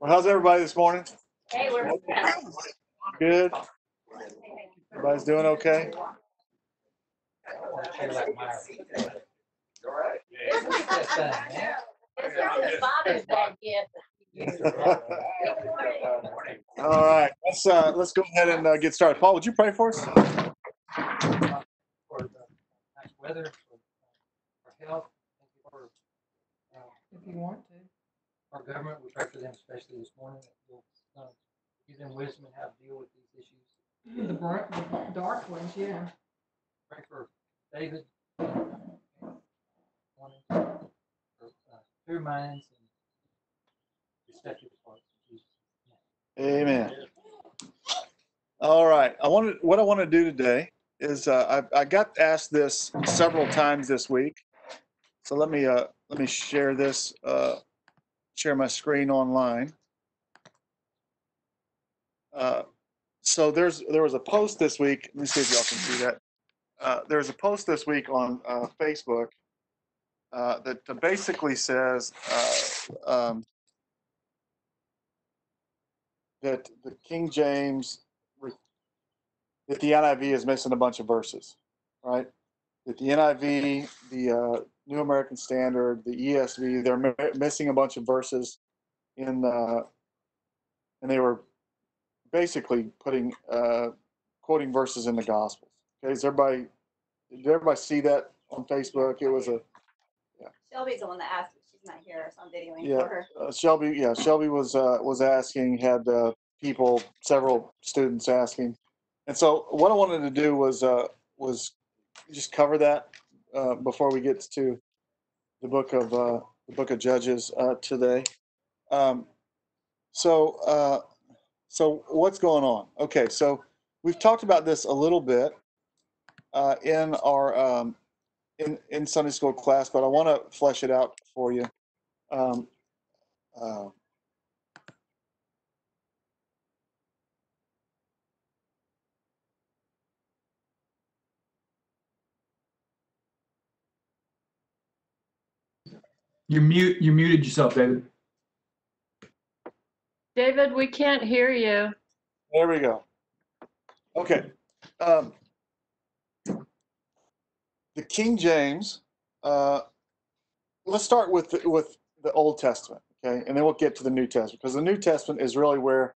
Well, how's everybody this morning? Hey, we're. Good? Everybody's doing okay? This is his father's day gift. All right, let's, uh, let's go ahead and, uh, get started. Paul, would you pray for us? for the nice weather, for, for health, for, uh, if you want to. Our government, we pray for them especially this morning, that you'll, uh, give them wisdom and how to deal with these issues. The bright, the dark ones, yeah. Pray for David. uh, wanting For, uh, clear minds and receptive hearts. in Amen. All right, I wanted, what I want to do today is, uh, I, I got asked this several times this week. So let me, uh, let me share this, uh, share my screen online. Uh, So there's, there was a post this week, let me see if y'all can see that. Uh, there's a post this week on, uh, Facebook, uh, that basically says, uh, um, that the King James, that the NIV is missing a bunch of verses, right? That the NIV, the uh, New American Standard, the ESV, they're mi- missing a bunch of verses in, uh, and they were basically putting, uh, quoting verses in the Gospels. Okay, does everybody, did everybody see that on Facebook? It was a, Shelby's the one that asked, she's not here, so I'm videoing Yeah. for her. uh, Shelby, yeah, Shelby was, uh, was asking, had, uh, people, several students asking. And so what I wanted to do was, uh, was just cover that, uh, before we get to the book of, uh, the book of Judges, uh, today. Um, so, uh, so what's going on? Okay, so we've talked about this a little bit, uh, in our, um, in, in Sunday school class, but I want to flesh it out for you. Um, uh, You mute, you muted yourself, David. David, we can't hear you. There we go. Okay. Um, the King James. Uh, let's start with the, with the Old Testament, okay, and then we'll get to the New Testament because the New Testament is really where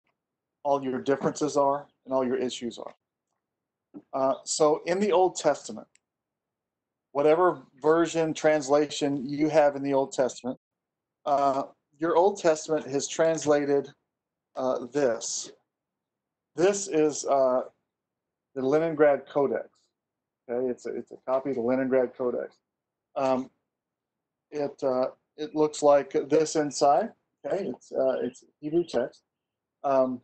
all your differences are and all your issues are. Uh, so in the Old Testament, whatever version translation you have in the Old Testament, uh, your Old Testament has translated uh, this. This is uh, the Leningrad Codex. Okay, it's a, it's a copy of the Leningrad Codex. Um, it uh, it looks like this inside. Okay, it's uh, it's Hebrew text. Um,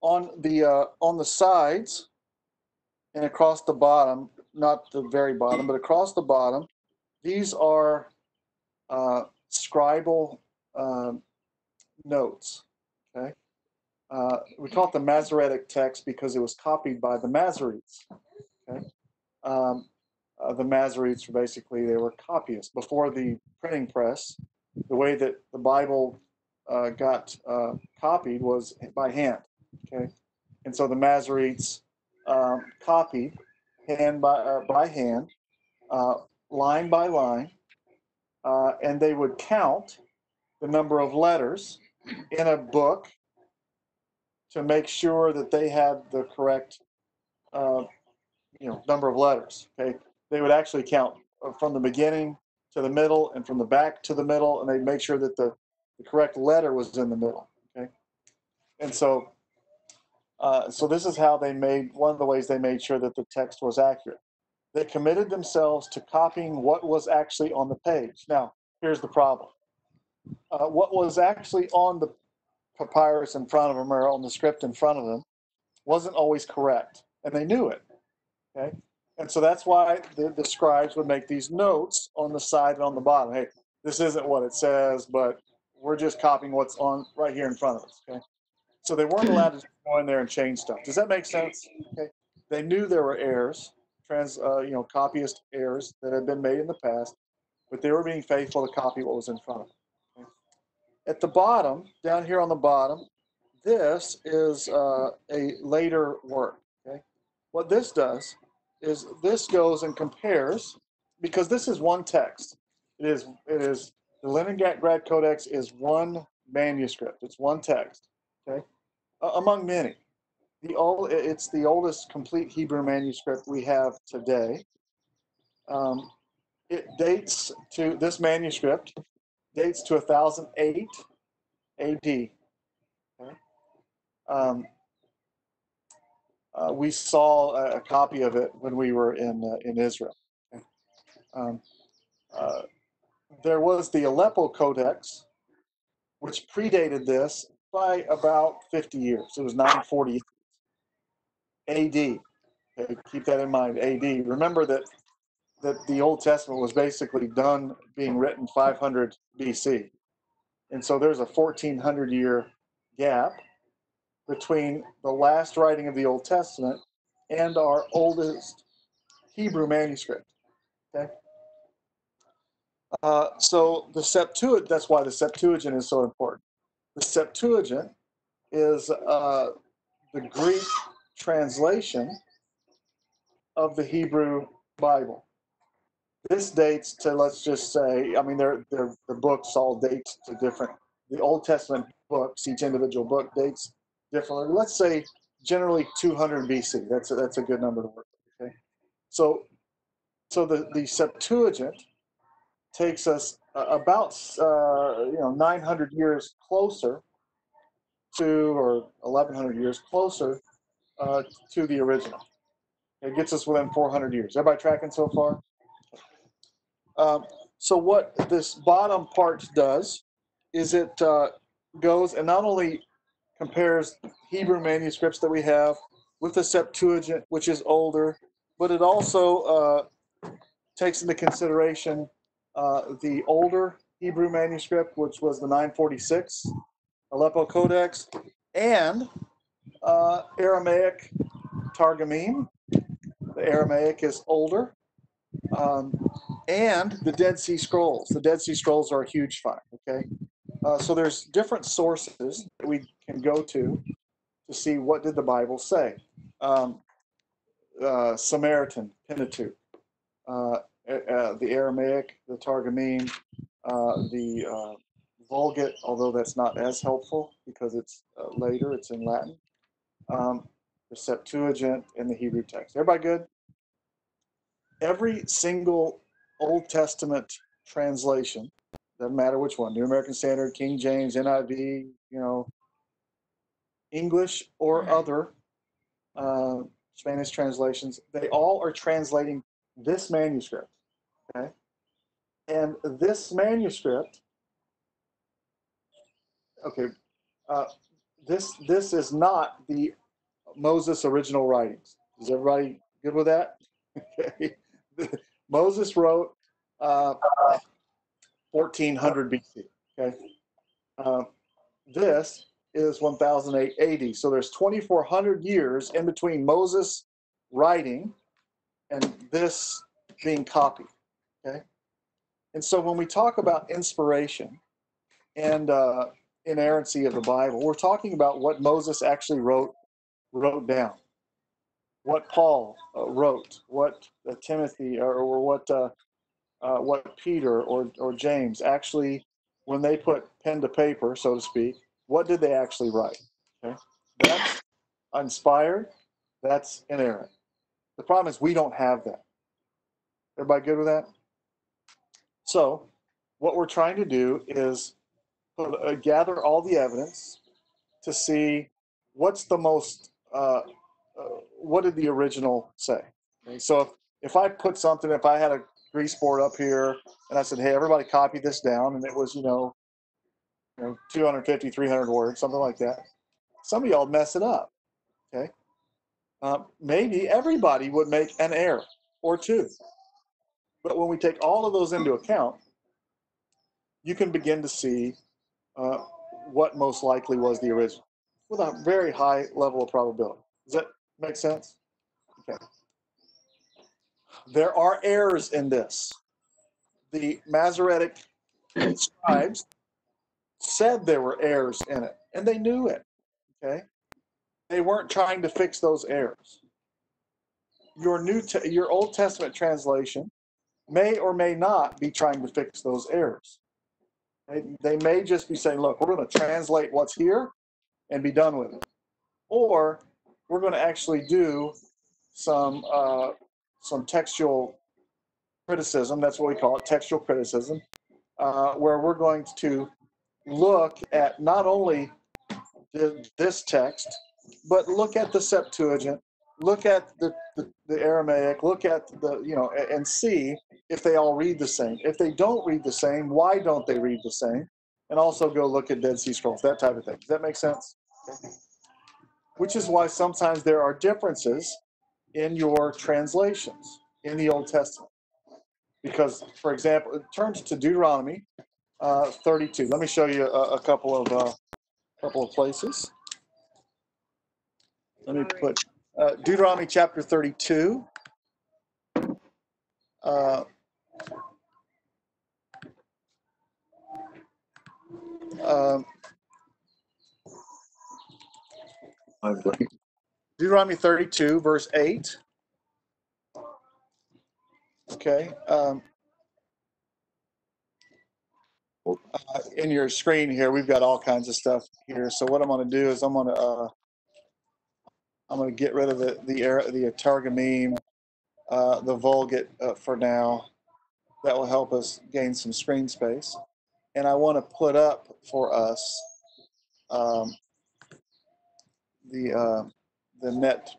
on the uh, on the sides and across the bottom, not the very bottom, but across the bottom, these are uh, scribal um, notes. Okay. Uh, we call it the Masoretic text because it was copied by the Masoretes. Okay, um, uh, the Masoretes were basically they were copyists before the printing press. The way that the Bible uh, got uh, copied was by hand. Okay, and so the Masoretes um, copied hand by uh, by hand, uh, line by line, uh, and they would count the number of letters in a book to make sure that they had the correct, uh, you know, number of letters. Okay, they would actually count uh, from the beginning to the middle and from the back to the middle, and they'd make sure that the, the correct letter was in the middle. Okay, and so, uh, so this is how they made one of the ways they made sure that the text was accurate. They committed themselves to copying what was actually on the page. Now, here's the problem. Uh, what was actually on the papyrus in front of them or on the script in front of them wasn't always correct, and they knew it. Okay, and so that's why the, the scribes would make these notes on the side and on the bottom. Hey, this isn't what it says, but we're just copying what's on right here in front of us. Okay, so they weren't allowed to go in there and change stuff. Does that make sense? Okay, they knew there were errors, trans, uh, you know, copyist errors that had been made in the past, but they were being faithful to copy what was in front of them. at the bottom, down here on the bottom, this is uh, a later work. Okay, what this does is this goes and compares because this is one text. It is it is the Leningrad Codex is one manuscript. It's one text. Okay, among many. The old it's the oldest complete Hebrew manuscript we have today. Um, it dates to this manuscript dates to 1008 AD. Um, uh, we saw a, a copy of it when we were in uh, in Israel. Um, uh, there was the Aleppo Codex, which predated this by about 50 years. It was 940 AD. Okay, keep that in mind. AD. Remember that that the Old Testament was basically done being written 500 BC, and so there's a 1400 year gap between the last writing of the Old Testament and our oldest Hebrew manuscript. Okay. Uh, so the Septuagint, that's why the Septuagint is so important. The Septuagint is uh, the Greek translation of the Hebrew Bible. This dates to, let's just say, I mean, they're, they're, the books all date to different, the Old Testament books, each individual book dates differently. Let's say generally 200 BC. That's a, that's a good number to work with. Okay, so so the the Septuagint takes us uh, about uh, you know 900 years closer to or 1100 years closer uh, to the original. It gets us within 400 years. Everybody tracking so far? Um, so what this bottom part does is it uh, goes and not only compares Hebrew manuscripts that we have with the Septuagint, which is older, but it also uh, takes into consideration uh, the older Hebrew manuscript, which was the 946 Aleppo Codex, and uh, Aramaic Targumim. The Aramaic is older. Um, and the Dead Sea Scrolls. The Dead Sea Scrolls are a huge find. Okay, uh, so there's different sources that we can go to to see what did the Bible say. Um, uh, Samaritan, Pentateuch, uh, uh, the Aramaic, the Targumim, uh, the uh, Vulgate, although that's not as helpful because it's uh, later, it's in Latin. Um, the Septuagint and the Hebrew text. Everybody good? Every single Old Testament translation, doesn't matter which one, New American Standard, King James, NIV, you know, English or other uh, Spanish translations, they all are translating this manuscript. Okay, and this manuscript. Okay, uh, this this is not the Moses' original writings. Is everybody good with that? Okay. Moses wrote uh, 1400 BC. Okay, uh, this is 1008 AD. So there's 2400 years in between Moses writing and this being copied. And so when we talk about inspiration and uh, inerrancy of the Bible, we're talking about what Moses actually wrote wrote down, what Paul uh, wrote, what uh, Timothy or, or what uh, uh, what Peter or or James actually, when they put pen to paper, so to speak, what did they actually write? Okay, that's inspired. That's inerrant. The problem is we don't have that. Everybody good with that? So, what we're trying to do is uh, gather all the evidence to see what's the most, uh, uh, what did the original say? Okay, so, if, if I put something, if I had a grease board up here and I said, hey, everybody copy this down, and it was, you know, you know 250, 300 words, something like that, some of y'all mess it up. Okay. Uh, maybe everybody would make an error or two. But when we take all of those into account, you can begin to see uh, what most likely was the original with a very high level of probability. Does that make sense? Okay. There are errors in this. The Masoretic scribes said there were errors in it, and they knew it. Okay, they weren't trying to fix those errors. Your new, your Old Testament translation may or may not be trying to fix those errors. They, they may just be saying, "Look, we're going to translate what's here and be done with it," or we're going to actually do some uh, some textual criticism. That's what we call it, textual criticism, uh, where we're going to look at not only the, this text, but look at the Septuagint, look at the, the, the Aramaic, look at the, you know, and see if they all read the same. If they don't read the same, why don't they read the same? And also go look at Dead Sea Scrolls, that type of thing. Does that make sense? Which is why sometimes there are differences in your translations in the Old Testament. Because, for example, it turns to Deuteronomy uh, 32. Let me show you a, a couple of uh, couple of places. Let me put uh, Deuteronomy chapter 32. Uh, um, Deuteronomy 32, verse 8. Okay. Um, uh, in your screen here, we've got all kinds of stuff here. So what I'm going to do is I'm going to uh, I'm going to get rid of the the the Targumim, uh, the Vulgate uh, for now. That will help us gain some screen space. And I want to put up for us um, the uh, the NET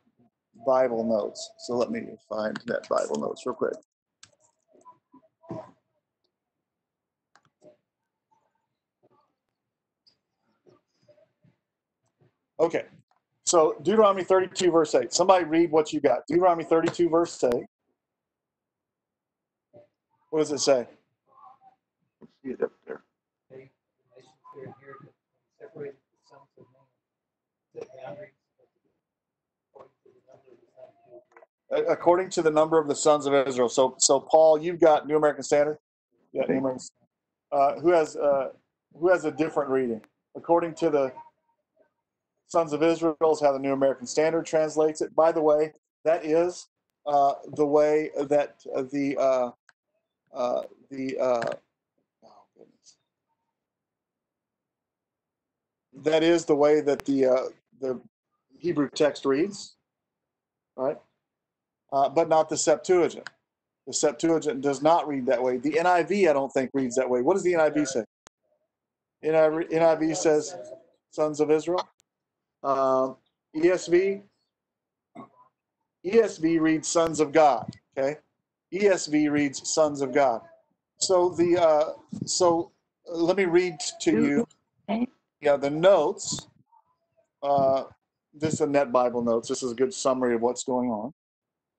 Bible notes. So let me find NET Bible notes real quick. Okay, so Deuteronomy 32, verse 8. Somebody read what you got. Deuteronomy 32, verse 8. What does it say? See it up there. They, the nations their inheritance, and separated the sons of man. Set boundaries according to the number of the sons of Israel. according to the number of the sons of Israel. So, so Paul, you've got New American Standard. Yeah, New American. Uh, who has uh, who has a different reading? According to the sons of Israel is how the New American Standard translates it. By the way, that is uh, the way that the uh, uh, the uh, oh goodness. that is the way that the uh, the Hebrew text reads, right? uh, but not the Septuagint. The Septuagint does not read that way. The NIV, I don't think, reads that way. What does the NIV say? NIV, NIV says sons of Israel. Um, ESV, ESV reads sons of God. Okay, ESV reads sons of God. So the uh, so uh, let me read to you. Yeah, the notes. Uh, this is a NET Bible notes. This is a good summary of what's going on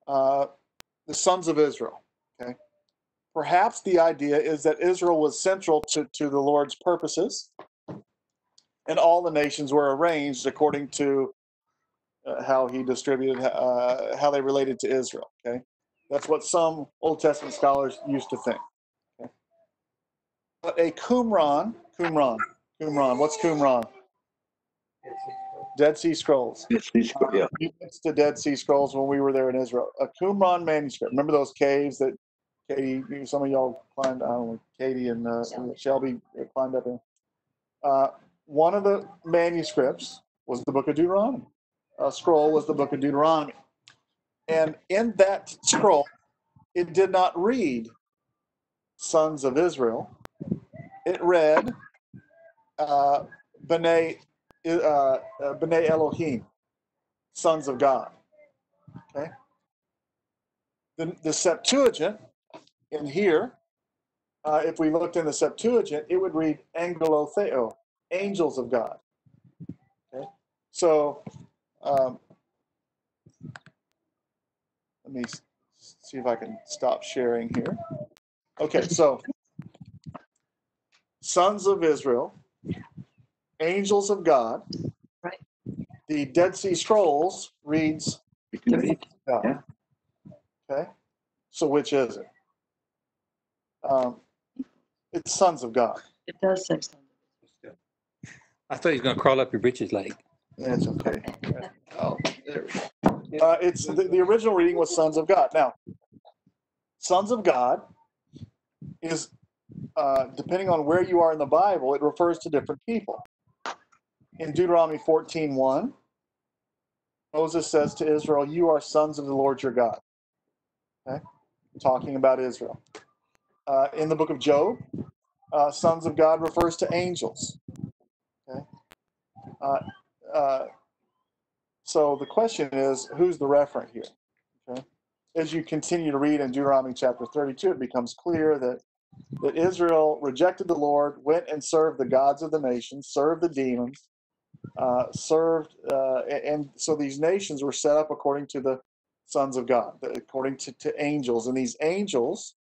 uh, the sons of Israel. Okay, perhaps the idea is that Israel was central to, to the Lord's purposes, and all the nations were arranged according to uh, how He distributed, uh, how they related to Israel. Okay, that's what some Old Testament scholars used to think. Okay? But a Qumran, Qumran, Qumran. What's Qumran? Dead Sea Scrolls. Dead Sea Scrolls. Yeah. We went to Dead Sea Scrolls when we were there in Israel. A Qumran manuscript. Remember those caves that Katie, some of y'all climbed, I don't know, Katie and uh, Shelby. Shelby climbed up in. Uh, one of the manuscripts was the book of Deuteronomy. A scroll was the book of Deuteronomy. And in that scroll, it did not read sons of Israel. It read uh, B'nai, uh, uh, B'nai Elohim, sons of God. Okay. The, the Septuagint in here, uh, if we looked in the Septuagint, it would read Angelotheo, angels of God. Okay. So um, let me see if I can stop sharing here. Okay, so sons of Israel, angels of God. Right. The Dead Sea Scrolls reads God. Yeah. Okay, so which is it? Um, it's sons of God. It does say something. I thought he was gonna crawl up your britches like. That's okay. Oh, there we go. Uh, it's, the, the original reading was sons of God. Now, sons of God is, uh, depending on where you are in the Bible, it refers to different people. In Deuteronomy 14, 1, Moses says to Israel, You are sons of the Lord your God. Okay? Talking about Israel. Uh, in the book of Job, uh, sons of God refers to angels. Uh, uh, so the question is, who's the referent here? Okay. As you continue to read in Deuteronomy chapter 32, it becomes clear that that Israel rejected the Lord, went and served the gods of the nations, served the demons, uh, served, uh, and so these nations were set up according to the sons of God, according to, to angels, and these angels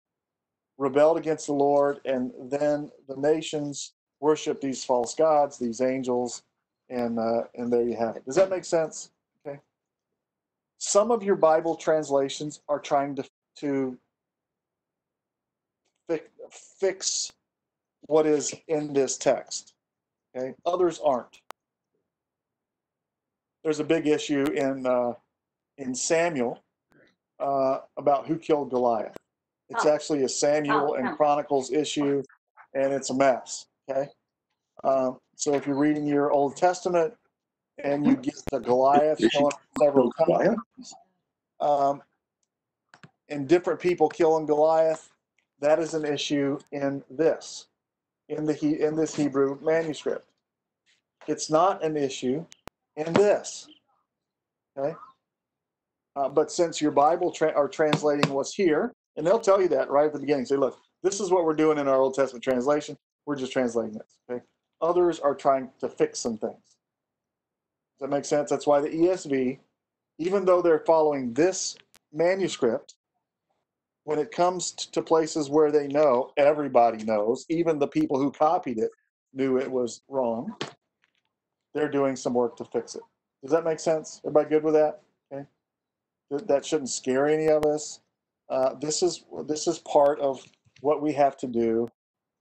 rebelled against the Lord, and then the nations worshiped these false gods, these angels, and uh, and there you have it. Does that make sense? Okay. Some of your Bible translations are trying to to fix, fix what is in this text. Okay. Others aren't. There's a big issue in uh, in Samuel uh, about who killed Goliath. It's Oh. actually a Samuel Oh, and yeah. Chronicles issue, and it's a mess. Okay. Um, so if you're reading your Old Testament and you get the Goliath several times, um, and different people killing Goliath, that is an issue in this, in the he, in this Hebrew manuscript. It's not an issue in this. Okay. Uh, but since your Bible tra- are translating what's here, and they'll tell you that right at the beginning. Say, look, this is what we're doing in our Old Testament translation. We're just translating this. Okay. Others are trying to fix some things. Does that make sense? That's why the ESV, even though they're following this manuscript, when it comes to places where they know, everybody knows, even the people who copied it knew it was wrong, they're doing some work to fix it. Does that make sense? Everybody good with that? Okay. That, shouldn't scare any of us. Uh, this is this is part of what we have to do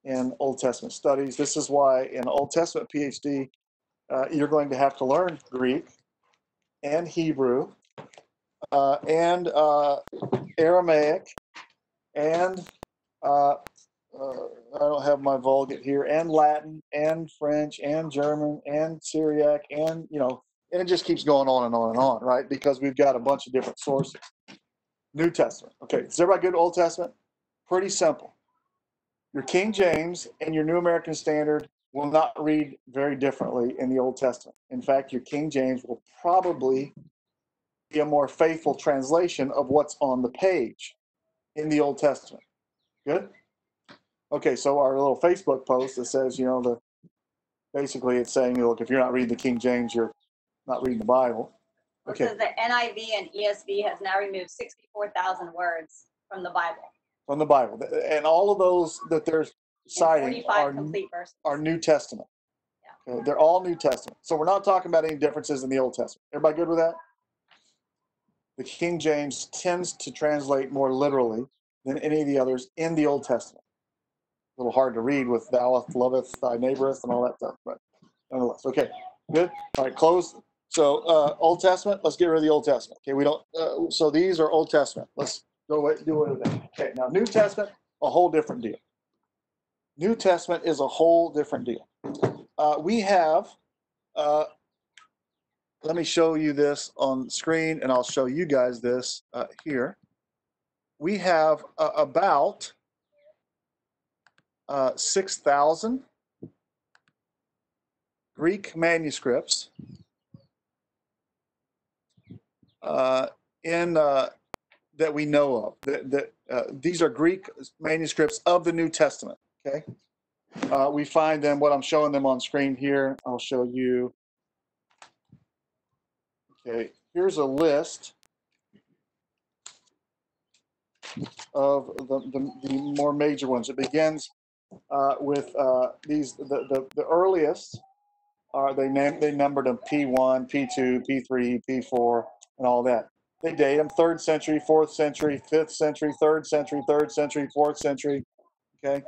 in Old Testament studies. This is why in Old Testament PhD, uh, you're going to have to learn Greek and Hebrew uh, and uh, Aramaic and uh, uh, I don't have my Vulgate here and Latin and French and German and Syriac and you know and it just keeps going on and on and on, right? Because we've got a bunch of different sources. New Testament. Okay, is everybody good? Old Testament. Pretty simple. Your King James and your New American Standard will not read very differently in the Old Testament. In fact, your King James will probably be a more faithful translation of what's on the page in the Old Testament. Good? Okay, so our little Facebook post that says, you know, the basically it's saying, look, if you're not reading the King James, you're not reading the Bible. It Okay, says the NIV and ESV has now removed sixty-four thousand words from the Bible. From the Bible. And all of those that they're citing are complete verses. are New Testament. Okay, They're all New Testament. So we're not talking about any differences in the Old Testament. Everybody good with that? The King James tends to translate more literally than any of the others in the Old Testament. A little hard to read with thou loveth thy neighboreth and all that stuff, but nonetheless, okay, good. All right, close. So uh, Old Testament, let's get rid of the Old Testament. Okay, we don't. Uh, so these are Old Testament. Let's go away, do that. Okay, now New Testament, a whole different deal. New Testament is a whole different deal. Uh, we have, uh, let me show you this on screen and I'll show you guys this uh, here. We have uh, about uh, 6,000 Greek manuscripts uh, in that we know of. That, that uh, these are Greek manuscripts of the New Testament. Okay, uh, we find them. What I'm showing them on screen here, I'll show you. Okay, here's a list of the, the, the more major ones. It begins uh, with uh, these the, the, the earliest are they name they numbered them P1, P2, P3, P4, and all that. They date them third century, fourth century, fifth century, third century, third century, fourth century. Okay,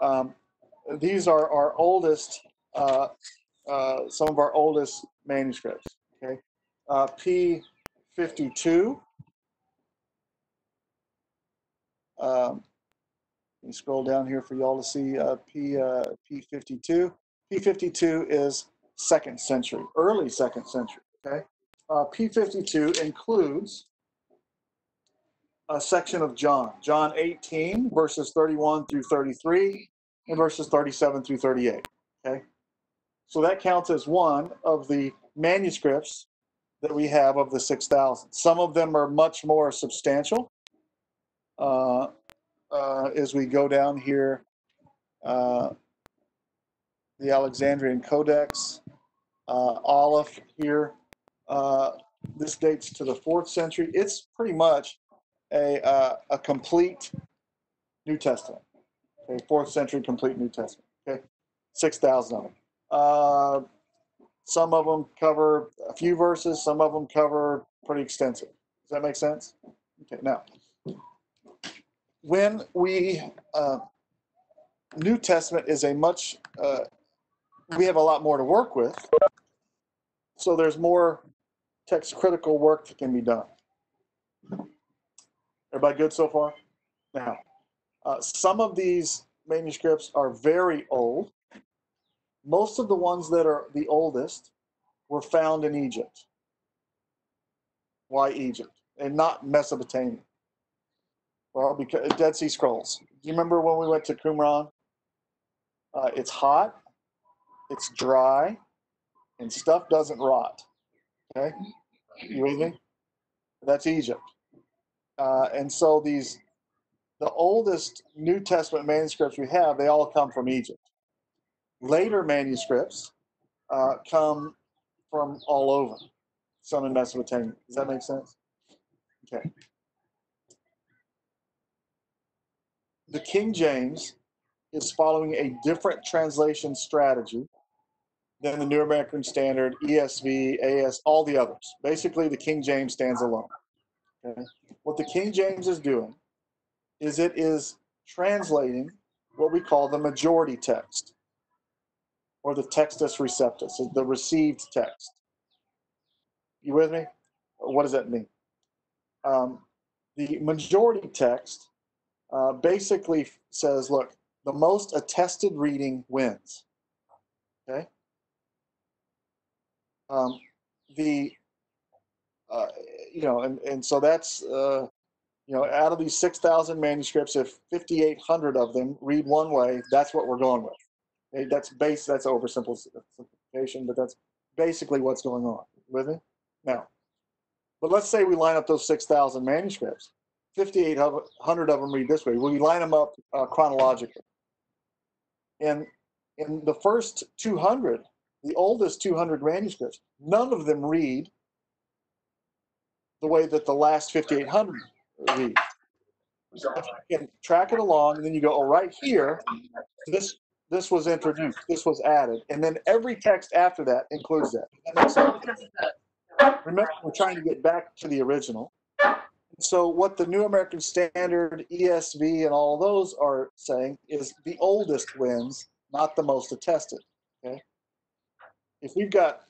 um, these are our oldest uh, uh, some of our oldest manuscripts. Okay, uh, P fifty two. Um, let me scroll down here for y'all to see uh, P uh, P fifty two. P fifty two is second century, early second century. Okay, uh, P fifty two includes a section of John, John 18, verses 31 through 33, and verses 37 through 38. Okay? So that counts as one of the manuscripts that we have of the 6,000. Some of them are much more substantial. Uh, uh, as we go down here, uh, the Alexandrian Codex, uh, Aleph here, uh, this dates to the fourth century. It's pretty much a, uh, a complete New Testament. Okay, fourth century complete New Testament. Okay, 6,000 of them. Uh, some of them cover a few verses, some of them cover pretty extensive. Does that make sense? Okay, now, when we, uh, New Testament is a much, uh, we have a lot more to work with. So there's more text critical work that can be done. Everybody good so far? Now, uh, some of these manuscripts are very old. Most of the ones that are the oldest were found in Egypt. Why Egypt and not Mesopotamia? Well, because Dead Sea Scrolls. Do you remember when we went to Qumran? Uh, it's hot, it's dry, and stuff doesn't rot. Okay, you with me? That's Egypt. Uh, and so these, the oldest New Testament manuscripts we have, they all come from Egypt. Later manuscripts uh, come from all over, some in Mesopotamia. Does that make sense? Okay. The King James is following a different translation strategy than the New American Standard, ESV, AS, all the others. Basically, the King James stands alone. Okay? What the King James is doing is it is translating what we call the majority text or the textus receptus, the received text. You with me? What does that mean? Um, the majority text uh, basically says, look, the most attested reading wins. Okay? Um, the uh, you know, and, and so that's, uh, you know, out of these 6,000 manuscripts, if 5,800 of them read one way, that's what we're going with. Okay, that's base, that's oversimplification, but that's basically what's going on. With it Now, but let's say we line up those 6,000 manuscripts. 5,800 of them read this way. We line them up uh, chronologically. And in the first 200, the oldest 200 manuscripts, none of them read the way that the last 5,800 read. You track it along, and then you go, oh, right here, this this was introduced, this was added, and then every text after that includes that. That? Remember, we're trying to get back to the original. So what the New American Standard, ESV, and all those are saying is the oldest wins, not the most attested. If we've got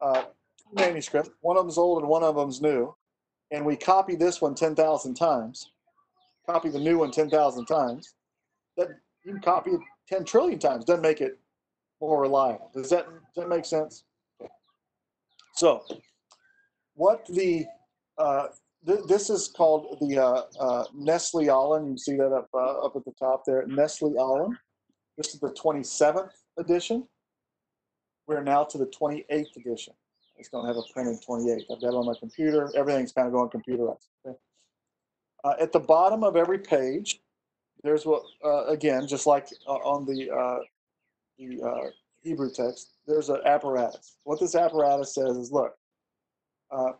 uh, manuscript. One of them's old and one of them's new. And we copy this one 10,000 times, copy the new one 10,000 times. That you can copy it 10 trillion times. Doesn't make it more reliable. Does that, does that make sense? So, what the uh, th- this is called the uh, uh, Nestle-Aland. You see that up uh, up at the top there, Nestle-Aland. This is the 27th edition. We're now to the 28th edition. I just don't have a printed 28. I've got it on my computer. Everything's kind of going computerized. Okay? Uh, at the bottom of every page, there's what, uh, again, just like uh, on the, uh, the uh, Hebrew text, there's an apparatus. What this apparatus says is, look, uh,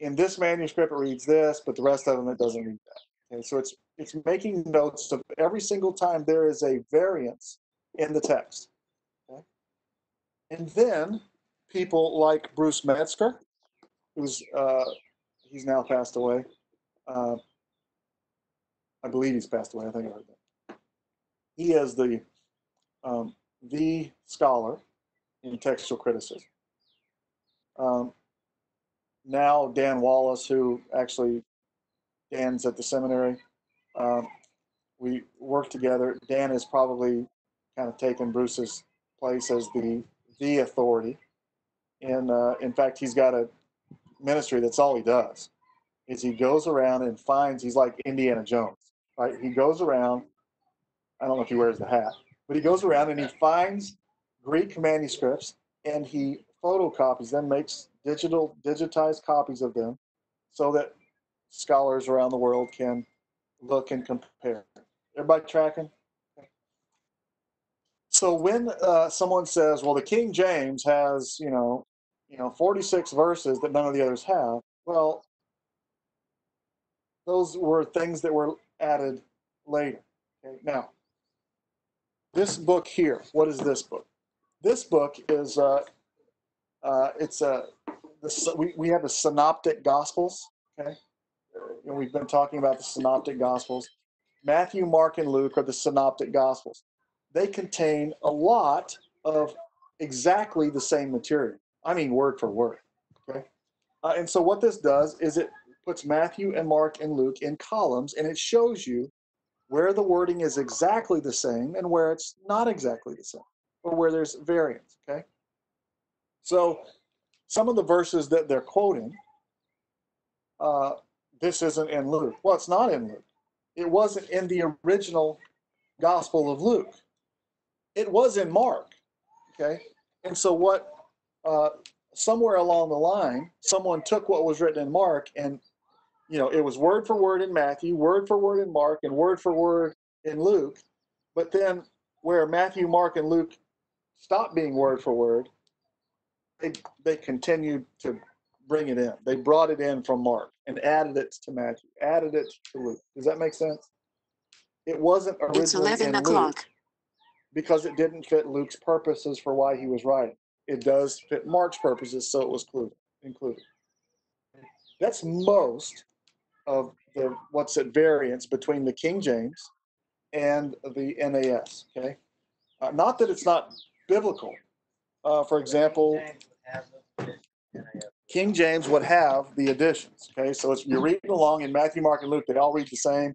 in this manuscript it reads this, but the rest of them it doesn't read that. Okay, so it's it's making notes of every single time there is a variance in the text. And then people like Bruce Metzger, who's uh, he's now passed away. Uh, I believe he's passed away. I think I heard that. He is the um, the scholar in textual criticism. Um, now Dan Wallace, who actually Dan's at the seminary, um, we work together. Dan has probably kind of taken Bruce's place as the the authority, and uh, in fact, he's got a ministry that's all he does is he goes around and finds he's like Indiana Jones, right? He goes around. I don't know if he wears the hat, but he goes around and he finds Greek manuscripts and he photocopies them, makes digital digitized copies of them, so that scholars around the world can look and compare. Everybody tracking? So when uh, someone says, "Well, the King James has, you know, you know, 46 verses that none of the others have," well, those were things that were added later. Okay, now, this book here, what is this book? This book is uh, uh, it's a the, we, we have the synoptic gospels. Okay, and we've been talking about the synoptic gospels. Matthew, Mark, and Luke are the synoptic gospels. They contain a lot of exactly the same material. I mean, word for word. Okay, uh, and so what this does is it puts Matthew and Mark and Luke in columns, and it shows you where the wording is exactly the same and where it's not exactly the same, or where there's variance. Okay, so some of the verses that they're quoting, uh, this isn't in Luke. Well, it's not in Luke. It wasn't in the original Gospel of Luke. It was in Mark. Okay, and so what? Uh, somewhere along the line, someone took what was written in Mark and you know, it was word for word in Matthew, word for word in Mark, and word for word in Luke. But then where Matthew, Mark, and Luke stopped being word for word, they, they continued to bring it in. They brought it in from Mark and added it to Matthew, added it to Luke. Does that make sense? It wasn't originally It's 11 in Luke o'clock. Because it didn't fit Luke's purposes for why he was writing. It does fit Mark's purposes, so it was included. That's most of the what's at variance between the King James and the NAS. Okay, uh, not that it's not biblical. Uh, for example, King James would have the additions. Okay, so you're reading along in Matthew, Mark, and Luke. They all read the same,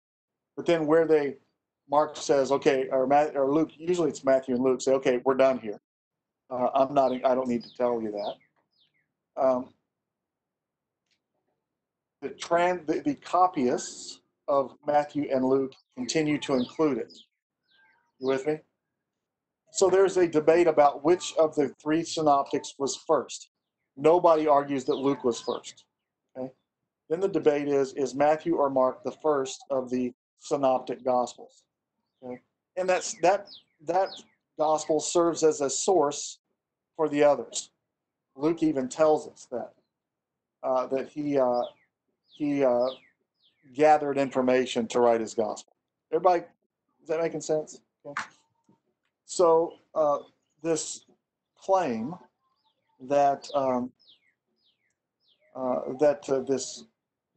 but then where they Mark says, okay, or Matt or Luke. Usually it's Matthew and Luke say, okay, we're done here. Uh, I'm not. I don't need to tell you that. Um, the, tran, the, the copyists of Matthew and Luke continue to include it. You with me? So there's a debate about which of the three synoptics was first. Nobody argues that Luke was first. Okay. Then the debate is is Matthew or Mark the first of the synoptic gospels? And that's that that gospel serves as a source for the others. Luke even tells us that uh, that he uh, he uh, gathered information to write his gospel. Everybody, is that making sense? Okay. So uh, this claim that um, uh, that uh, this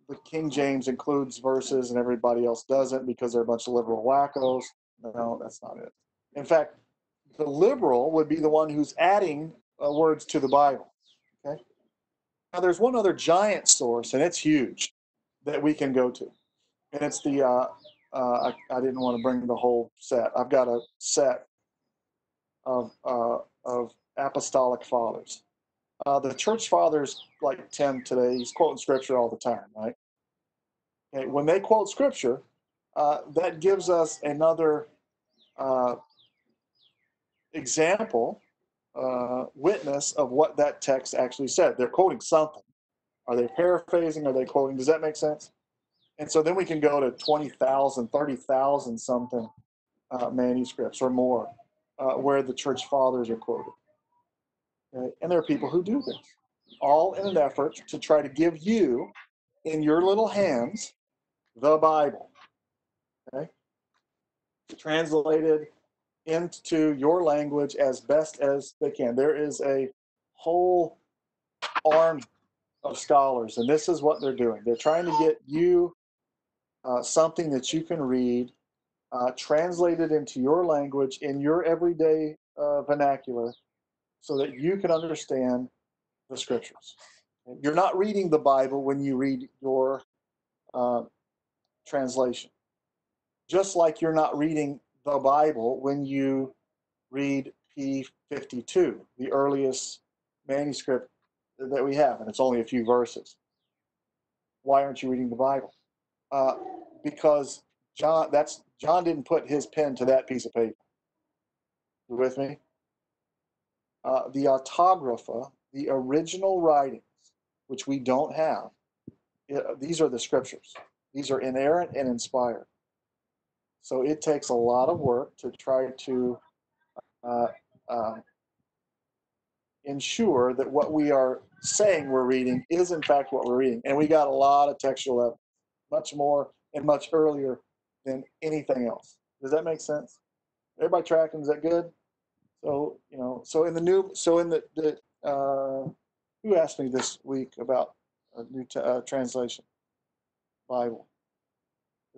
the King James includes verses and everybody else doesn't because they're a bunch of liberal wackos. No, that's not it. In fact, the liberal would be the one who's adding uh, words to the Bible. Okay. Now, there's one other giant source, and it's huge, that we can go to, and it's the. Uh, uh, I, I didn't want to bring the whole set. I've got a set of uh, of apostolic fathers. Uh, the church fathers, like Tim today, he's quoting scripture all the time, right? Okay, when they quote scripture, uh, that gives us another uh, example, uh, witness of what that text actually said. They're quoting something. Are they paraphrasing? Are they quoting? Does that make sense? And so then we can go to 20,000, 30,000 something uh, manuscripts or more uh, where the church fathers are quoted. Okay? And there are people who do this, all in an effort to try to give you, in your little hands, the Bible. Okay? Translated into your language as best as they can. There is a whole arm of scholars, and this is what they're doing. They're trying to get you uh, something that you can read, uh, translated into your language in your everyday uh, vernacular, so that you can understand the scriptures. You're not reading the Bible when you read your uh, translation, just like you're not reading the Bible when you read P52, the earliest manuscript that we have, and it's only a few verses. Why aren't you reading the Bible? Uh, because John, that's John didn't put his pen to that piece of paper. You with me? Uh, the autographa, the original writings, which we don't have, uh, these are the scriptures. These are inerrant and inspired. So it takes a lot of work to try to uh, uh, ensure that what we are saying we're reading is in fact what we're reading. And we got a lot of textual evidence, much more and much earlier than anything else. Does that make sense? Everybody tracking? Is that good? So you know, so in the new, so in the the uh, who asked me this week about a new t- uh, translation Bible?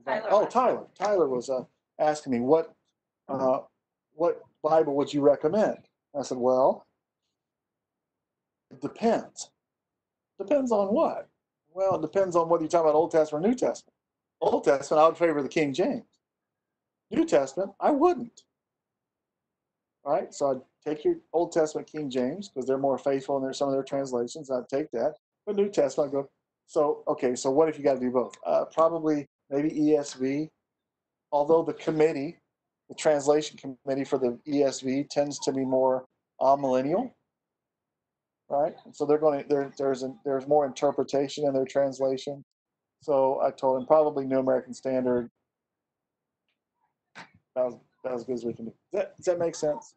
Tyler Oh. Tyler. Tyler was uh, asking me what uh, what Bible would you recommend? I said, well, it depends. Depends on what? Well, it depends on whether you're talking about Old Testament or New Testament. Old Testament, I would favor the King James. New Testament, I wouldn't. All right, so I'd take your Old Testament King James because they're more faithful in their, some of their translations. I'd take that. But New Testament, I'd go. So okay, so what if you got to do both? Uh, probably maybe ESV. Although the committee, the translation committee for the ESV tends to be more amillennial, right? And so they're going to there. There's a, there's more interpretation in their translation. So I told him probably New American Standard. That was, that was as good as we can do. Does that, does that make sense?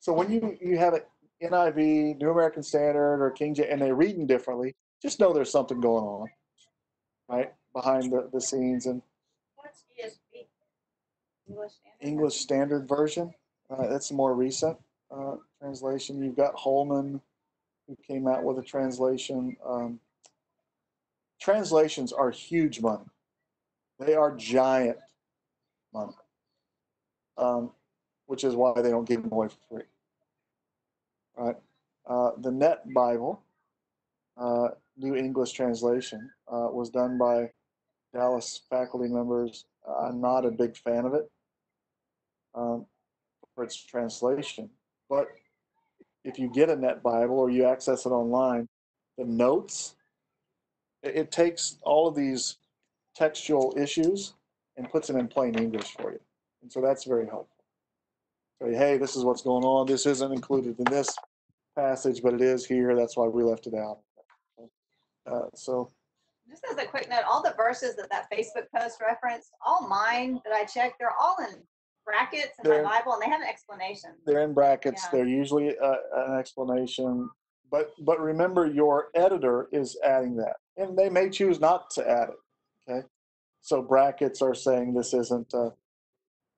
So when you you have it NIV, New American Standard, or King James, and they're reading differently, just know there's something going on, right, behind the, the scenes. And What's ESV? English Standard? English Standard Version, uh, that's a more recent uh, translation. You've got Holman, who came out with a translation. Um, translations are huge money. They are giant money, um, which is why they don't give them away for free. Right? Uh, the NET Bible, uh, New English Translation, uh, was done by Dallas faculty members. I'm not a big fan of it um, for its translation, but if you get a NET Bible or you access it online, the notes, it, it takes all of these textual issues and puts them in plain English for you. And so that's very helpful. Say, hey, this is what's going on. This isn't included in this passage, but it is here. That's why we left it out. Uh, so, Just as a quick note, all the verses that that Facebook post referenced, all mine that I checked, they're all in brackets in my They're- Bible, and they have an explanation. they're in brackets. Yeah. They're usually uh, an explanation. But but remember, your editor is adding that, and they may choose not to add it. Okay, so brackets are saying this isn't. Uh,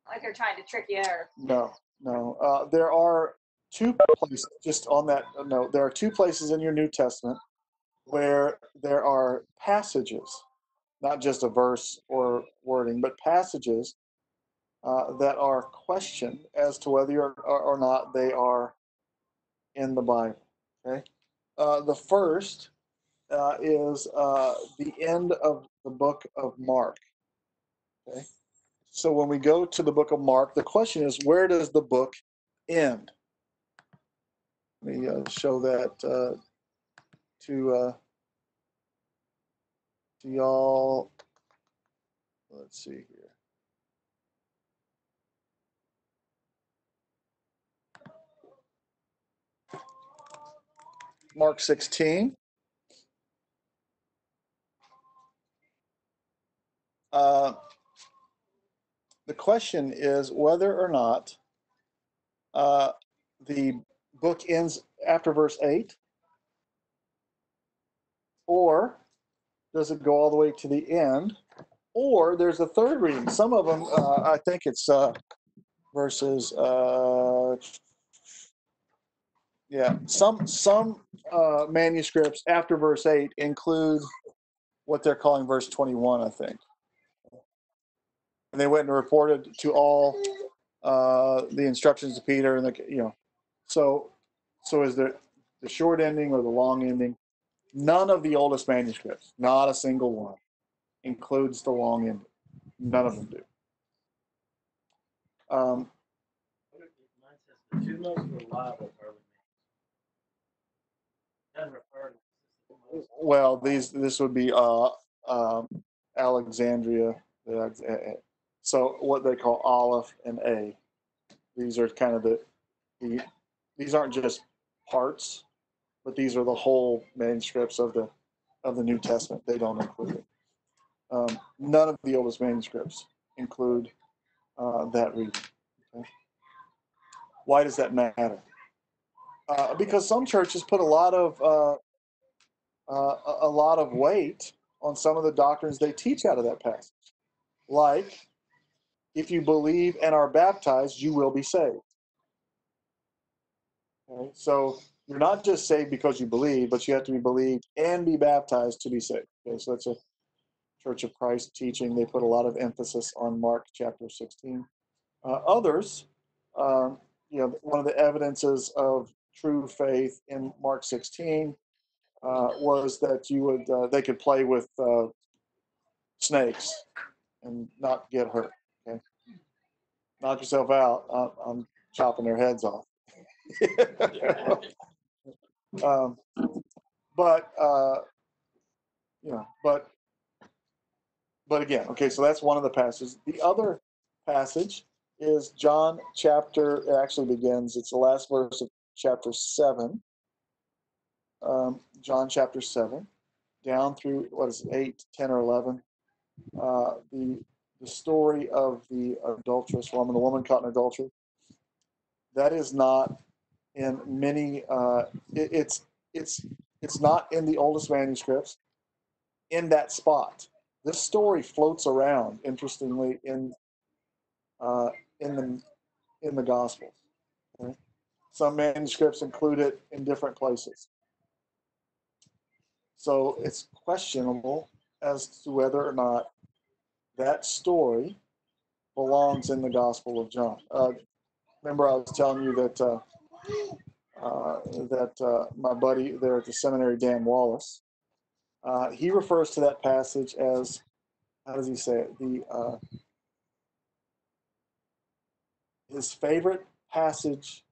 Like they're trying to trick you or No, no. Uh, there are two places, just on that note, there are two places in your New Testament where there are passages, not just a verse or wording, but passages uh, that are questioned as to whether or, or, not they are in the Bible. Okay. Uh, the first uh, is uh, the end of the book of Mark. Okay. So when we go to the book of Mark, the question is, where does the book end? Let me uh, show that uh, to uh, to y'all. Let's see here. Mark 16. Uh, the question is whether or not uh, the book ends after verse 8 or does it go all the way to the end? Or there's a third reading. Some of them uh, i think it's uh, verses uh, yeah some some uh, manuscripts after verse 8 include what they're calling verse 21 i think. And they went and reported to all uh, the instructions to Peter, and the you know, so So is there the short ending or the long ending? None of the oldest manuscripts, not a single one, includes the long ending. None of them do. Um, well, these this would be uh, um, Alexandria. uh, uh, So what they call Aleph and A. These are kind of the, the these aren't just parts, but these are the whole manuscripts of the of the New Testament. They don't include it. Um, none of the oldest manuscripts include uh, that reading. Okay? Why does that matter? Uh, because some churches put a lot of uh, uh, a, lot of weight on some of the doctrines they teach out of that passage. Like, if you believe and are baptized, you will be saved. Okay, so you're not just saved because you believe, but you have to be believed and be baptized to be saved. Okay, so that's a Church of Christ teaching. They put a lot of emphasis on Mark chapter 16. Uh, others, um, you know, one of the evidences of true faith in Mark 16 uh, was that you would uh, they could play with uh, snakes and not get hurt. Okay, knock yourself out. I'm, I'm chopping their heads off. um, but uh, you know, but but again, okay. So that's one of the passages. The other passage is John chapter. It actually begins. It's the last verse of chapter seven um, John chapter 7, down through, what is it, 8, 10, or 11. Uh, the, the story of the adulterous woman, the woman caught in adultery. That is not in many, uh, it, it's, it's, it's not in the oldest manuscripts in that spot. This story floats around, interestingly, in, uh, in, the, in the Gospels. Okay? Some manuscripts include it in different places. So it's questionable as to whether or not that story belongs in the Gospel of John. Uh, remember, I was telling you that uh, uh, that uh, my buddy there at the seminary, Dan Wallace, uh, he refers to that passage as how does he say it? The uh, his favorite passage,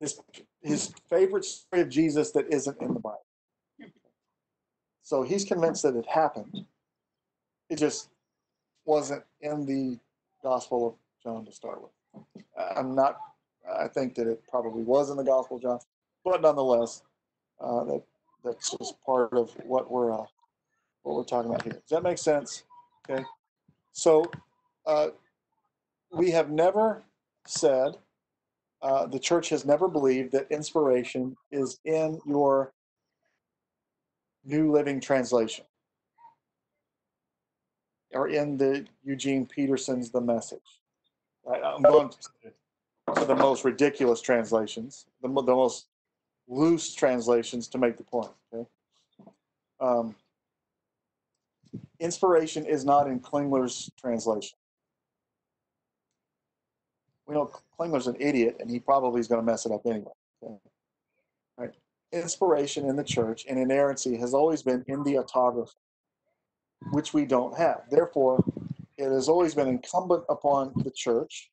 his his favorite story of Jesus that isn't in the Bible. So he's convinced that it happened. It just wasn't in the Gospel of John to start with. I'm not. I think that it probably was in the Gospel of John, but nonetheless, uh, that that's just part of what we're uh, what we're talking about here. Does that make sense? Okay. So uh, we have never said uh, the church has never believed that inspiration is in your New Living Translation or in the Eugene Peterson's The Message. Right? I'm going to the most ridiculous translations, the, the most loose translations to make the point. Okay. Um, inspiration is not in Klingler's translation. We know Klingler's an idiot, and he probably is going to mess it up anyway. Okay. Right. Inspiration in the church and inerrancy has always been in the autographa, which we don't have. Therefore, it has always been incumbent upon the church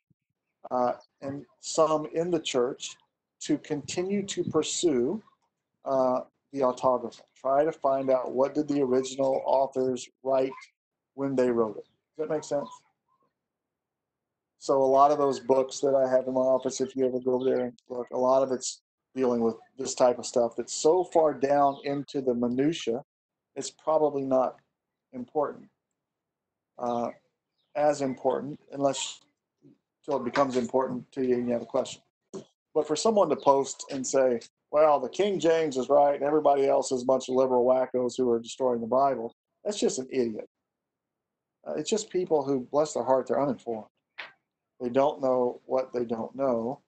uh, and some in the church to continue to pursue uh, the autographa. Try to find out what did the original authors write when they wrote it. Does that make sense? So a lot of those books that I have in my office, if you ever go over there and look, a lot of it's dealing with this type of stuff that's so far down into the minutia, it's probably not important. Uh, as important, unless till it becomes important to you and you have a question. But for someone to post and say, well, the King James is right and everybody else is a bunch of liberal wackos who are destroying the Bible, that's just an idiot. Uh, it's just people who, bless their heart, they're uninformed. They don't know what they don't know.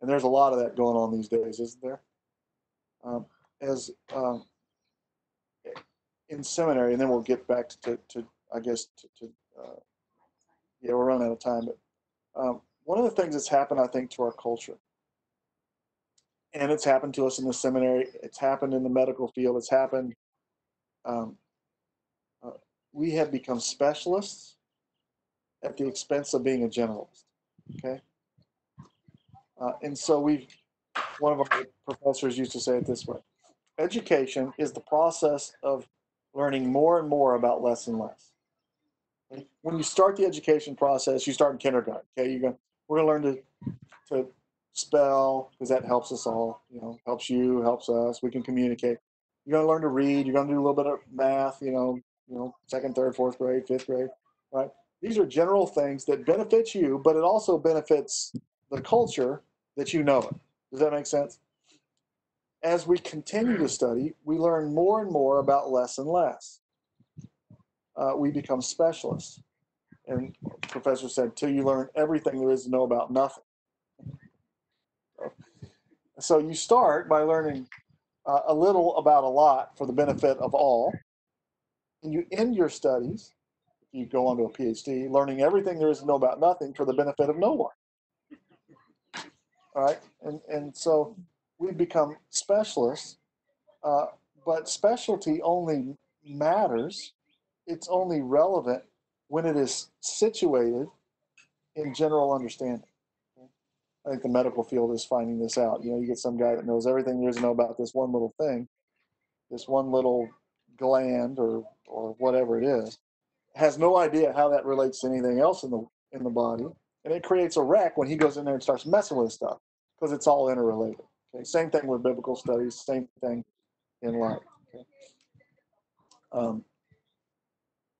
And there's a lot of that going on these days, isn't there? Um, as um, in seminary, and then we'll get back to, to I guess, to, to uh, yeah, we're running out of time. But um, one of the things that's happened, I think, to our culture and it's happened to us in the seminary. It's happened in the medical field. It's happened. Um, uh, we have become specialists at the expense of being a generalist. Okay. Uh, and so we've, one of our professors used to say it this way education is the process of learning more and more about less and less. When you start the education process, you start in kindergarten. Okay. You're going to, we're to learn to, to spell because that helps us all, you know, helps you, helps us. We can communicate. You're to learn to read. You're to do a little bit of math, you know, you know, second, third, fourth grade, fifth grade, right? These are general things that benefit you, but it also benefits the culture that you know it. Does that make sense? As we continue to study, we learn more and more about less and less. Uh, we become specialists. And professor said, till you learn everything there is to know about nothing. So you start by learning uh, a little about a lot for the benefit of all. And you end your studies, if you go on to a PhD, learning everything there is to know about nothing for the benefit of no one. All right. And, and so we become specialists, uh, but specialty only matters, it's only relevant when it is situated in general understanding. I think the medical field is finding this out. You know, you get some guy that knows everything there is to know about this one little thing, this one little gland or or whatever it is, has no idea how that relates to anything else in the in the body, and it creates a wreck when he goes in there and starts messing with stuff because it's all interrelated. Okay, same thing with biblical studies, same thing in life. Okay? Um,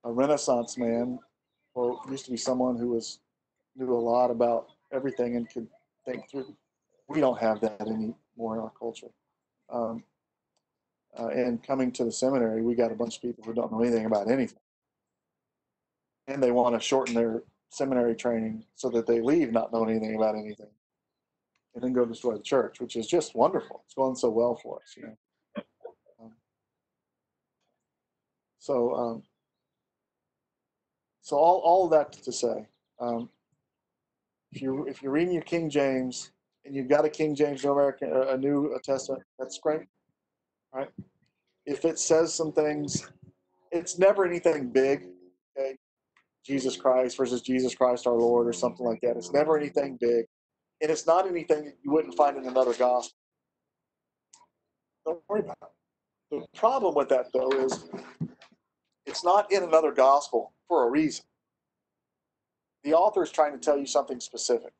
a Renaissance man, or used to be someone who was knew a lot about everything and could think through. We don't have that anymore in our culture. Um, uh, and coming to the seminary, we got a bunch of people who don't know anything about anything. And they want to shorten their seminary training so that they leave not knowing anything about anything and then go destroy the church, which is just wonderful. It's going so well for us, you know. Um, so, um, so all, all that to say, um, if you if you're reading your King James and you've got a King James New American, a New Testament, that's great, right? If it says some things, it's never anything big. Okay, Jesus Christ versus Jesus Christ our Lord or something like that. It's never anything big, and it's not anything that you wouldn't find in another gospel. Don't worry about it. The problem with that though is it's not in another gospel for a reason. The author is trying to tell you something specific.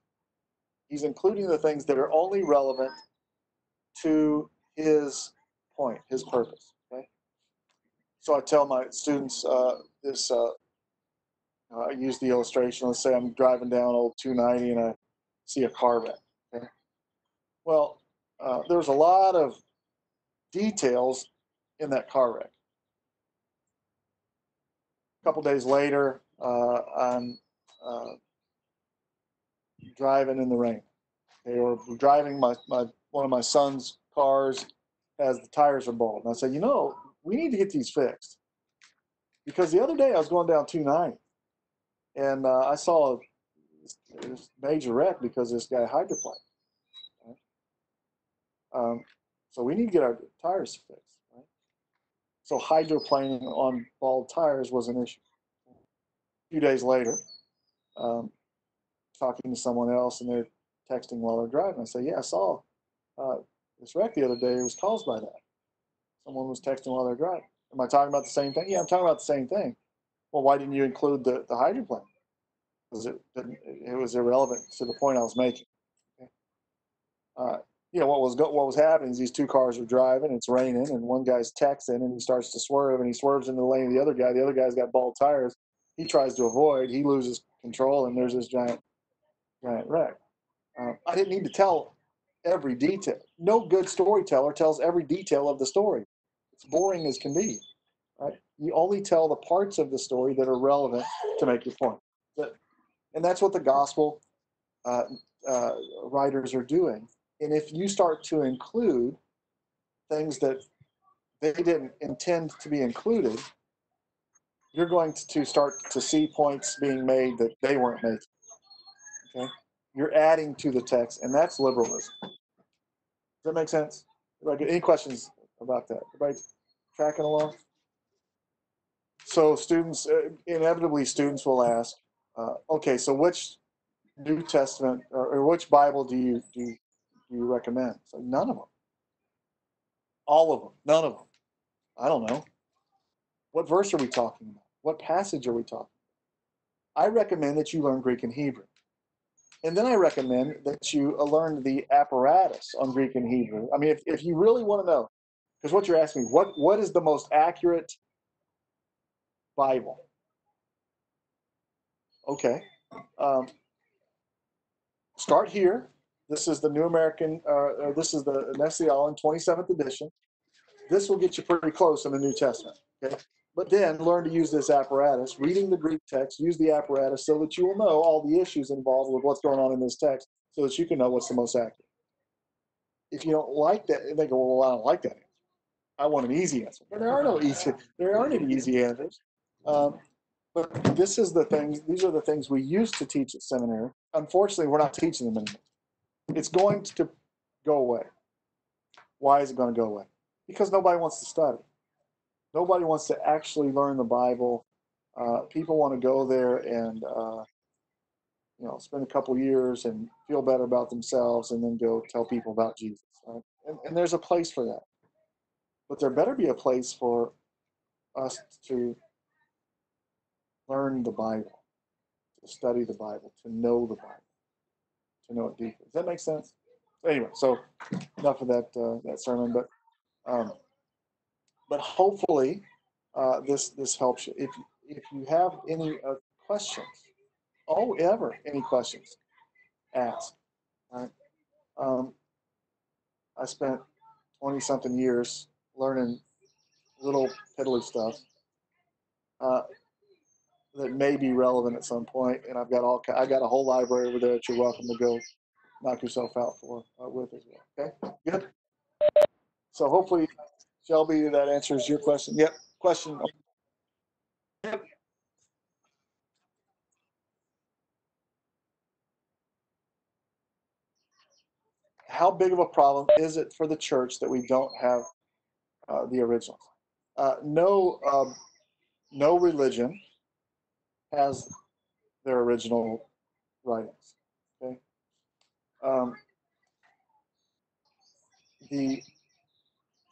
He's including the things that are only relevant to his point, his purpose. Okay. So I tell my students uh, this. Uh, I use the illustration. Let's say I'm driving down old 290 and I see a car wreck. Okay. Well, uh, there's a lot of details in that car wreck. A couple days later, uh, I'm uh, driving in the rain. They were driving my, my one of my son's cars as the tires are bald. And I said, you know, we need to get these fixed. Because the other day I was going down 290 and uh, I saw this major wreck because this guy hydroplaned. Right? Um, so we need to get our tires fixed. So hydroplaning on bald tires was an issue. A few days later, um, talking to someone else and they're texting while they're driving. I say, yeah, I saw uh, this wreck the other day. It was caused by that. Someone was texting while they're driving. Am I talking about the same thing? Yeah, I'm talking about the same thing. Well, why didn't you include the, the hydroplane? Because it, it was irrelevant to the point I was making. Okay. Uh, you know what was what was happening is these two cars are driving. It's raining, and one guy's texting, and he starts to swerve, and he swerves into the lane of the other guy. The other guy's got bald tires. He tries to avoid. He loses control, and there's this giant giant wreck. Uh, I didn't need to tell every detail. No good storyteller tells every detail of the story. It's boring as can be. Right? You only tell the parts of the story that are relevant to make your point. But, and that's what the gospel uh, uh, writers are doing. And if you start to include things that they didn't intend to be included, you're going to start to see points being made that they weren't making. Okay? You're adding to the text, and that's liberalism. Does that make sense? Any questions about that? Everybody tracking along? So students, uh, inevitably, students will ask, uh, okay, so which New Testament or, or which Bible do you do do you recommend? So none of them. All of them. None of them. I don't know. What verse are we talking about? What passage are we talking? About? I recommend that you learn Greek and Hebrew. And then I recommend that you uh, learn the apparatus on Greek and Hebrew. I mean, if, if you really want to know, because what you're asking me, what, what is the most accurate Bible? Okay. Um, start here. This is the New American, uh, uh, this is the Nestle-Aland 27th edition. This will get you pretty close in the New Testament. Okay. But then learn to use this apparatus, reading the Greek text, use the apparatus so that you will know all the issues involved with what's going on in this text so that you can know what's the most accurate. If you don't like that, they go, well, I don't like that answer. I want an easy answer. But there are no easy, there aren't any easy answers. Um, but this is the things, these are the things we used to teach at seminary. Unfortunately, we're not teaching them anymore. It's going to go away. Why is it going to go away? Because nobody wants to study nobody wants to actually learn the Bible. Uh, people want to go there and uh, you know spend a couple years and feel better about themselves, and then go tell people about Jesus. Right? And, and there's a place for that, but there better be a place for us to learn the Bible, to study the Bible, to know the Bible, to know it deeply. Does that make sense? Anyway, so enough of that uh, that sermon, but. Um, but hopefully uh, this this helps you. If if you have any uh, questions, oh ever any questions, ask. Right? Um, I spent twenty something years learning little piddly stuff uh, that may be relevant at some point, and I've got all I got a whole library over there that you're welcome to go knock yourself out for uh, with as well. Okay, good. So hopefully Shelby, that answers your question. Yep, question. Yep. How big of a problem is it for the church that we don't have uh, the originals? Uh, no, um, no religion has their original writings. Okay. Um, the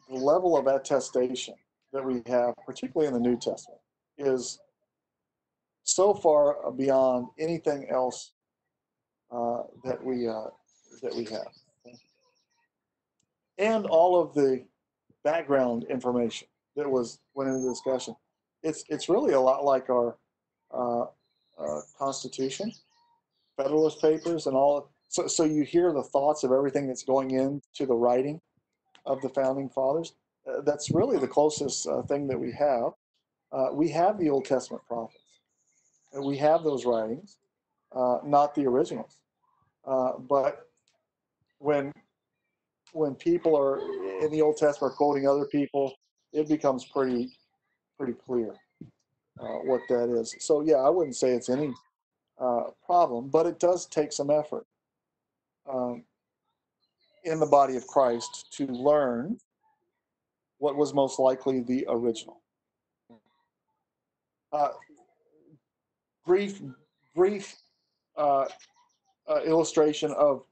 the level of attestation that we have, particularly in the New Testament, is so far beyond anything else uh, that we uh, that we have, and all of the background information that was went into the discussion. It's it's really a lot like our Constitution, Federalist Papers, and all. So so you hear the thoughts of everything that's going into the writing of the founding fathers. Uh, that's really the closest uh, thing that we have. Uh, we have the Old Testament prophets. We have those writings, uh, not the originals. Uh, but when when people are in the Old Testament quoting other people, it becomes pretty pretty clear uh, what that is. So yeah, I wouldn't say it's any problem, but it does take some effort. Um, in the body of Christ to learn what was most likely the original. Uh, brief, brief uh, uh, illustration of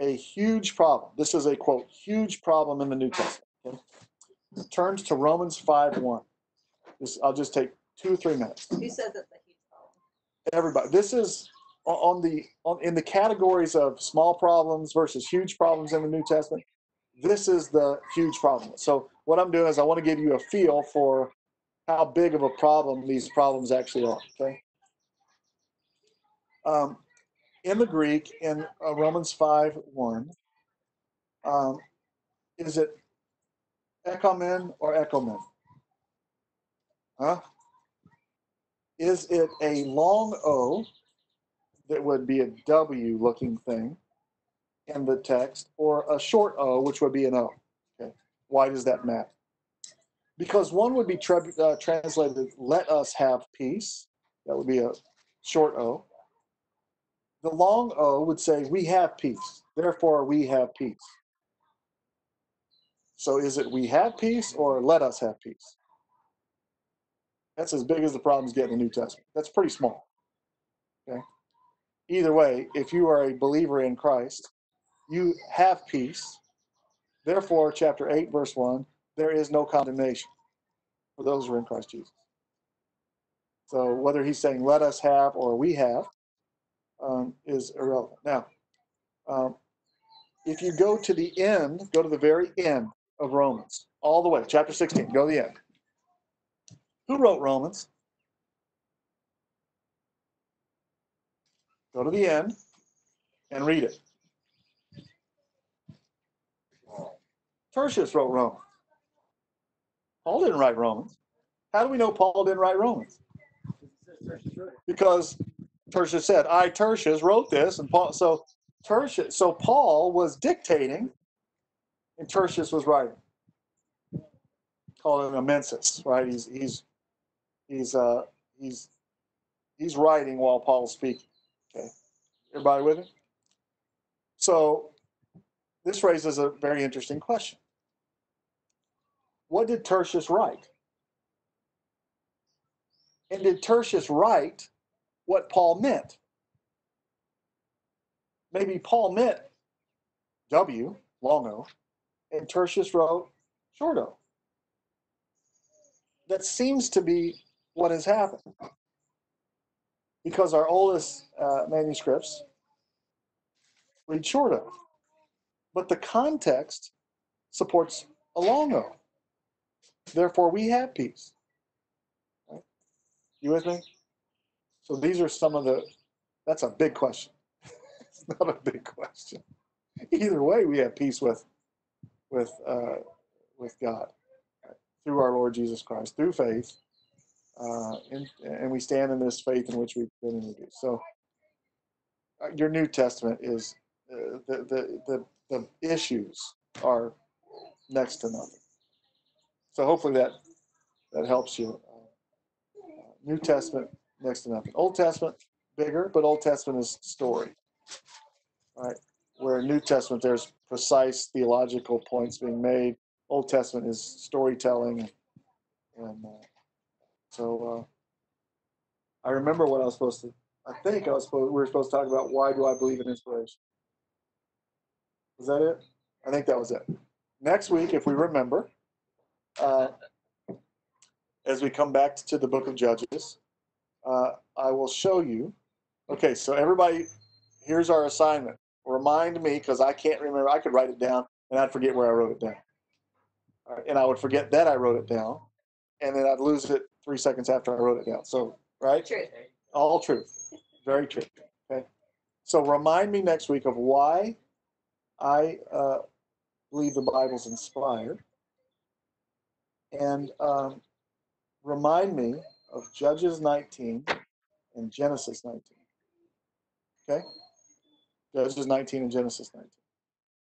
a huge problem. This is a quote, huge problem in the New Testament. Okay? Turns to Romans 5 1. This, I'll just take two or three minutes. Who says it's a huge problem? Everybody, this is on the on, in the categories of small problems versus huge problems in the New Testament, this is the huge problem. So what I'm doing is I want to give you a feel for how big of a problem these problems actually are. Okay. Um, in the Greek, in uh, Romans 5 1, um, is it ekomen or ekomen? Huh? Is it a long O that would be a W looking thing in the text, or a short O, which would be an O. Okay. Why does that matter? Because one would be uh, translated, let us have peace. That would be a short O. The long O would say, we have peace. Therefore, we have peace. So is it we have peace or let us have peace? That's as big as the problems get in the New Testament. That's pretty small. Okay. Either way, if you are a believer in Christ, you have peace. Therefore, chapter 8, verse 1, there is no condemnation for those who are in Christ Jesus. So whether he's saying let us have or we have um, is irrelevant. Now, um, if you go to the end, go to the very end of Romans, all the way, chapter 16, go to the end. Who wrote Romans? Go to the end and read it. Tertius wrote Romans. Paul didn't write Romans. How do we know Paul didn't write Romans? Because Tertius said, I, Tertius, wrote this, and Paul, so Tertius, so Paul was dictating, and Tertius was writing. Call it amanuensis, right? He's he's he's uh he's he's writing while Paul's speaking. Okay, everybody with me? So this raises a very interesting question. What did Tertius write? And did Tertius write what Paul meant? Maybe Paul meant W, long O, and Tertius wrote short O. That seems to be what has happened. Because our oldest uh, manuscripts read short O. But the context supports a long O. Therefore, we have peace. Right? You with me? So these are some of the, that's a big question. it's not a big question. Either way, we have peace with, with, uh, with God right? through our Lord Jesus Christ, through faith. Uh, and, we stand in this faith in which we've been introduced. So uh, your New Testament is, uh, the, the, the, the issues are next to nothing. So hopefully that, that helps you. Uh, New Testament, next to nothing. Old Testament, bigger, but Old Testament is story. Right? Where New Testament, there's precise theological points being made. Old Testament is storytelling. And uh, so uh, I remember what I was supposed to, I think I was supposed, we were supposed to talk about why do I believe in inspiration. Was that it? I think that was it. Next week, if we remember, uh, as we come back to the book of Judges, uh, I will show you. Okay, so everybody, here's our assignment. Remind me, because I can't remember. I could write it down and I'd forget where I wrote it down. And I would forget that I wrote it down, and then I'd lose it three seconds after I wrote it down. So, right? Truth. All truth. Very true. Okay. So remind me next week of why I uh, believe the Bible's inspired. And um, remind me of Judges 19 and Genesis 19. Okay? Judges 19 and Genesis 19.